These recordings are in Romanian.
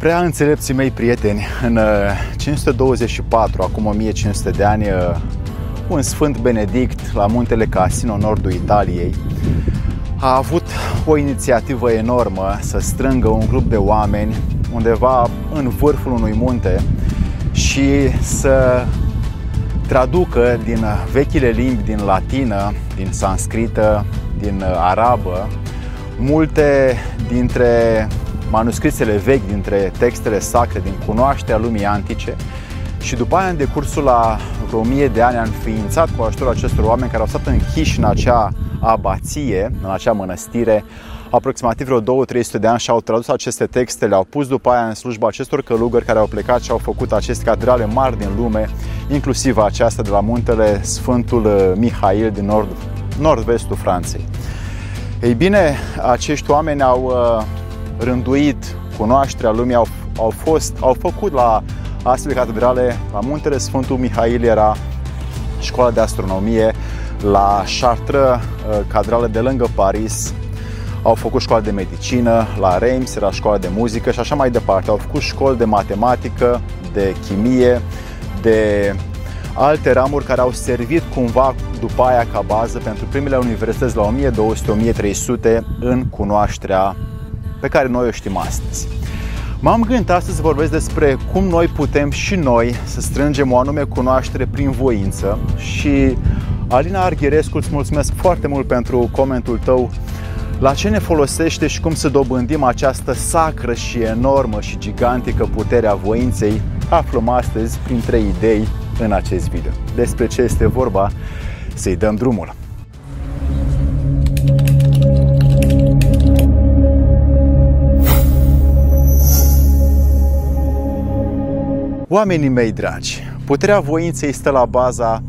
Prea înțelepții mei prieteni, în 524, acum 1500 de ani, un sfânt Benedict la muntele Casino, nordul Italiei, a avut o inițiativă enormă să strângă un grup de oameni undeva în vârful unui munte și să traducă din vechile limbi, din latină, din sanscrită, din arabă, multe dintre manuscrisele vechi, dintre textele sacre, din cunoașterea lumii antice și după aia, în decursul la vreo 1000 de ani, a înființat cu ajutorul acestor oameni care au stat închiși în acea abație, în acea mănăstire, aproximativ vreo 2-300 de ani și au tradus aceste texte, le-au pus după aia în slujba acestor călugări care au plecat și au făcut aceste catedrale mari din lume, inclusiv aceasta de la muntele Sfântul uh, Mihail din nord, nord-vestul Franței. Ei bine, acești oameni au uh, rânduit cunoașterea lumii, au, au, fost, au făcut la astfel de catedrale, la muntele Sfântul Mihail era școala de astronomie, la Chartres, uh, catedrală de lângă Paris, au făcut școală de medicină, la Reims era școala de muzică și așa mai departe. Au făcut școli de matematică, de chimie, de alte ramuri care au servit cumva după aia ca bază pentru primele universități la 1200-1300 în cunoașterea pe care noi o știm astăzi. M-am gândit astăzi să vorbesc despre cum noi putem și noi să strângem o anume cunoaștere prin voință și Alina Arghirescu, îți mulțumesc foarte mult pentru comentul tău la ce ne folosește și cum să dobândim această sacră și enormă și gigantică putere a voinței, aflăm astăzi prin trei idei în acest video. Despre ce este vorba, să-i dăm drumul. Oamenii mei dragi, puterea voinței stă la baza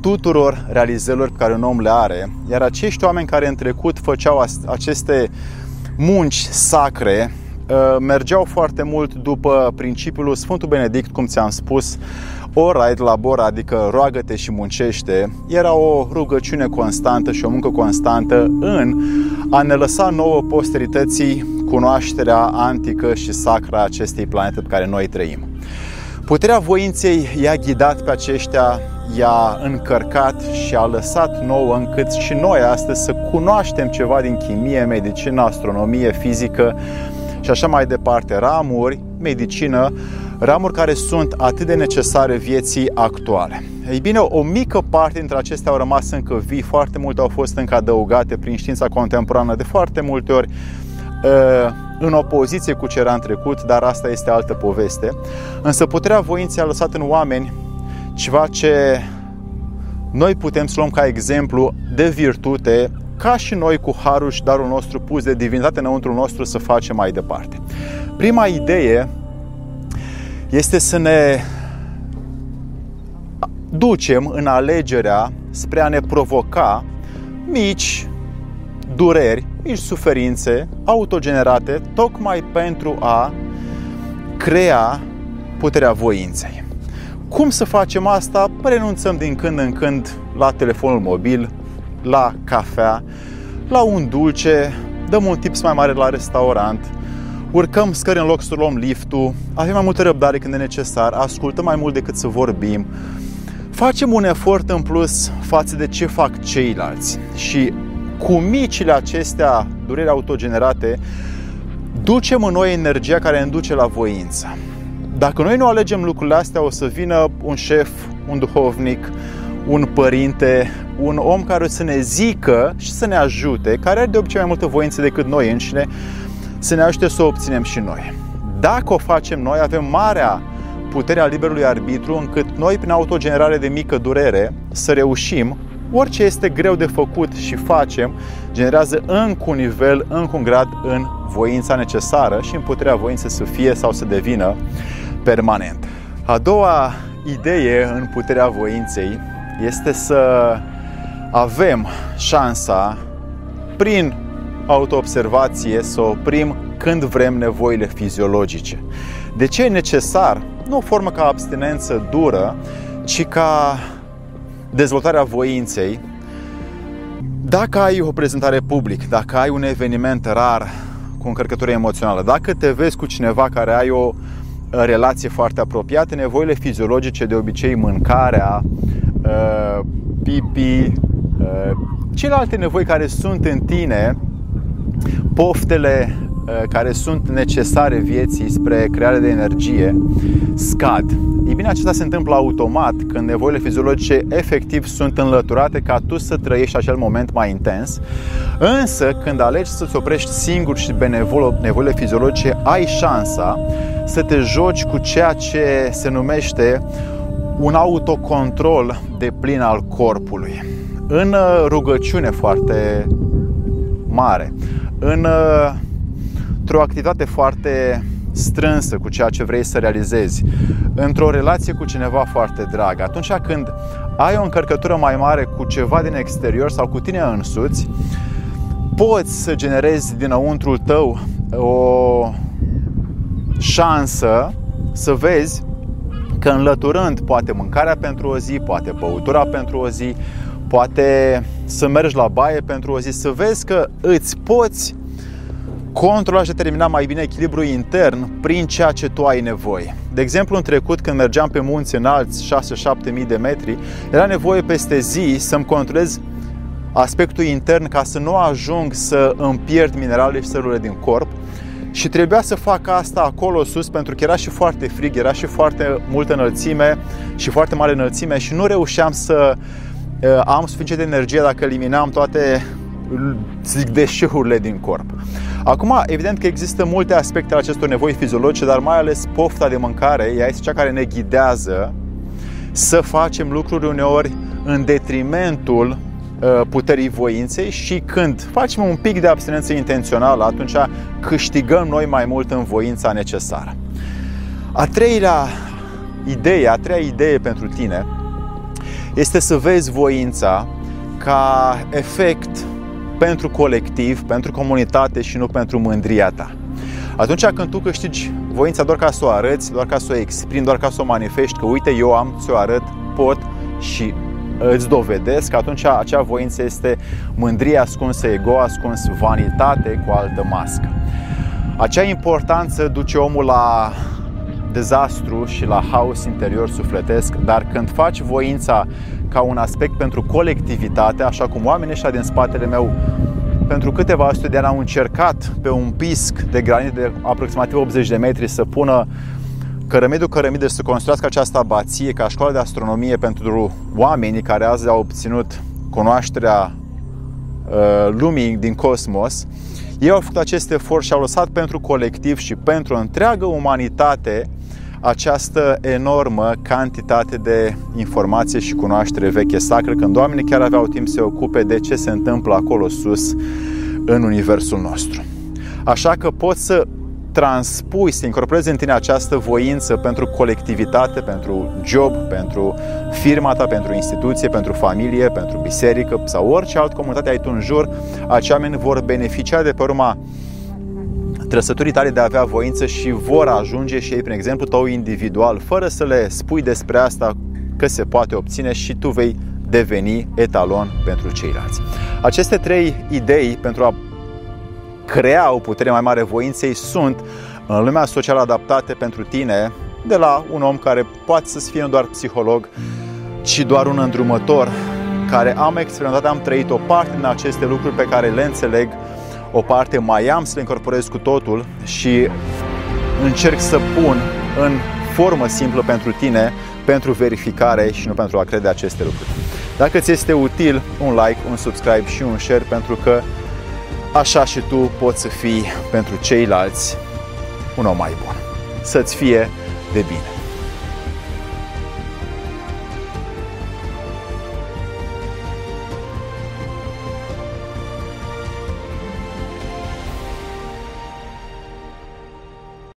tuturor realizărilor pe care un om le are, iar acești oameni care în trecut făceau aceste munci sacre uh, mergeau foarte mult după principiul Sfântul Benedict, cum ți-am spus, ora et labora, adică roagă-te și muncește, era o rugăciune constantă și o muncă constantă în a ne lăsa nouă posterității cunoașterea antică și sacra acestei planete pe care noi trăim. Puterea voinței i-a ghidat pe aceștia, i-a încărcat și a lăsat nouă încât și noi astăzi să cunoaștem ceva din chimie, medicină, astronomie, fizică și așa mai departe, ramuri, medicină, ramuri care sunt atât de necesare vieții actuale. Ei bine, o mică parte dintre acestea au rămas încă vii, foarte multe au fost încă adăugate prin știința contemporană de foarte multe ori ă, în opoziție cu ce era în trecut, dar asta este altă poveste. Însă puterea voinței a lăsat în oameni ceva ce noi putem să luăm ca exemplu de virtute, ca și noi cu harul și darul nostru pus de divinitate înăuntru nostru să facem mai departe. Prima idee este să ne ducem în alegerea spre a ne provoca mici dureri, mici suferințe autogenerate, tocmai pentru a crea puterea voinței. Cum să facem asta? Renunțăm din când în când la telefonul mobil, la cafea, la un dulce, dăm un tips mai mare la restaurant, urcăm scări în loc să luăm liftul, avem mai multă răbdare când e necesar, ascultăm mai mult decât să vorbim, facem un efort în plus față de ce fac ceilalți și cu micile acestea dureri autogenerate ducem în noi energia care ne duce la voință. Dacă noi nu alegem lucrurile astea, o să vină un șef, un duhovnic, un părinte, un om care să ne zică și să ne ajute, care are de obicei mai multă voință decât noi înșine, să ne ajute să o obținem și noi. Dacă o facem noi, avem marea puterea liberului arbitru încât noi, prin autogenerare de mică durere, să reușim orice este greu de făcut și facem, generează încă un nivel, încă un grad în voința necesară și în puterea voinței să fie sau să devină permanent. A doua idee în puterea voinței este să avem șansa prin autoobservație să oprim când vrem nevoile fiziologice. De ce e necesar? Nu o formă ca abstinență dură, ci ca dezvoltarea voinței. Dacă ai o prezentare public, dacă ai un eveniment rar, cu încărcătură emoțională. Dacă te vezi cu cineva care ai o uh, relație foarte apropiată, nevoile fiziologice, de obicei mâncarea, uh, pipi, celelalte nevoi care sunt în tine, poftele care sunt necesare vieții spre crearea de energie scad. Ei bine, acesta se întâmplă automat când nevoile fiziologice efectiv sunt înlăturate ca tu să trăiești acel moment mai intens. Însă, când alegi să-ți oprești singur și benevol nevoile fiziologice, ai șansa să te joci cu ceea ce se numește un autocontrol de plin al corpului. În uh, rugăciune foarte mare, în, uh, într-o activitate foarte strânsă cu ceea ce vrei să realizezi, într-o relație cu cineva foarte drag, atunci când ai o încărcătură mai mare cu ceva din exterior sau cu tine însuți, poți să generezi dinăuntrul tău o șansă să vezi că înlăturând poate mâncarea pentru o zi, poate băutura pentru o zi, poate să mergi la baie pentru o zi, să vezi că îți poți controla și determina mai bine echilibrul intern prin ceea ce tu ai nevoie. De exemplu, în trecut, când mergeam pe munți înalți, 6-7 mii de metri, era nevoie peste zi să-mi controlez aspectul intern ca să nu ajung să îmi pierd mineralele și celulele din corp și trebuia să fac asta acolo sus pentru că era și foarte frig, era și foarte multă înălțime și foarte mare înălțime și nu reușeam să uh, am suficient de energie dacă eliminam toate zic, deșeurile din corp. Acum, evident că există multe aspecte ale acestor nevoi fiziologice, dar mai ales pofta de mâncare, ea este cea care ne ghidează să facem lucruri uneori în detrimentul uh, puterii voinței și când facem un pic de abstinență intențională, atunci câștigăm noi mai mult în voința necesară. A treilea idee, a treia idee pentru tine este să vezi voința ca efect pentru colectiv, pentru comunitate și nu pentru mândria ta. Atunci când tu câștigi voința doar ca să o arăți, doar ca să o exprimi, doar ca să o manifesti, că uite, eu am, ți-o arăt, pot și îți dovedesc, atunci acea voință este mândrie ascunsă, ego ascuns, vanitate cu altă mască. Acea importanță duce omul la dezastru și la haos interior sufletesc, dar când faci voința ca un aspect pentru colectivitate, așa cum oamenii ăștia din spatele meu pentru câteva sute de ani au încercat pe un pisc de granit de aproximativ 80 de metri să pună cărămidul cărămide să construiască această abație ca școală de astronomie pentru oamenii care azi au obținut cunoașterea uh, lumii din cosmos. Ei au făcut acest efort și au lăsat pentru colectiv și pentru întreagă umanitate această enormă cantitate de informație și cunoaștere veche sacră, când oamenii chiar aveau timp să se ocupe de ce se întâmplă acolo sus în universul nostru. Așa că poți să transpui, să incorporezi în tine această voință pentru colectivitate, pentru job, pentru firma ta, pentru instituție, pentru familie, pentru biserică sau orice altă comunitate ai tu în jur, acei oameni vor beneficia de pe urma trăsăturii tale de a avea voință și vor ajunge și ei prin exemplu tău individual, fără să le spui despre asta că se poate obține și tu vei deveni etalon pentru ceilalți. Aceste trei idei pentru a crea o putere mai mare voinței sunt în lumea socială adaptate pentru tine de la un om care poate să fie nu doar psiholog, ci doar un îndrumător care am experimentat, am trăit o parte din aceste lucruri pe care le înțeleg o parte mai am să le incorporez cu totul și încerc să pun în formă simplă pentru tine, pentru verificare și nu pentru a crede aceste lucruri. Dacă ți este util, un like, un subscribe și un share pentru că așa și tu poți să fii pentru ceilalți un om mai bun. Să-ți fie de bine!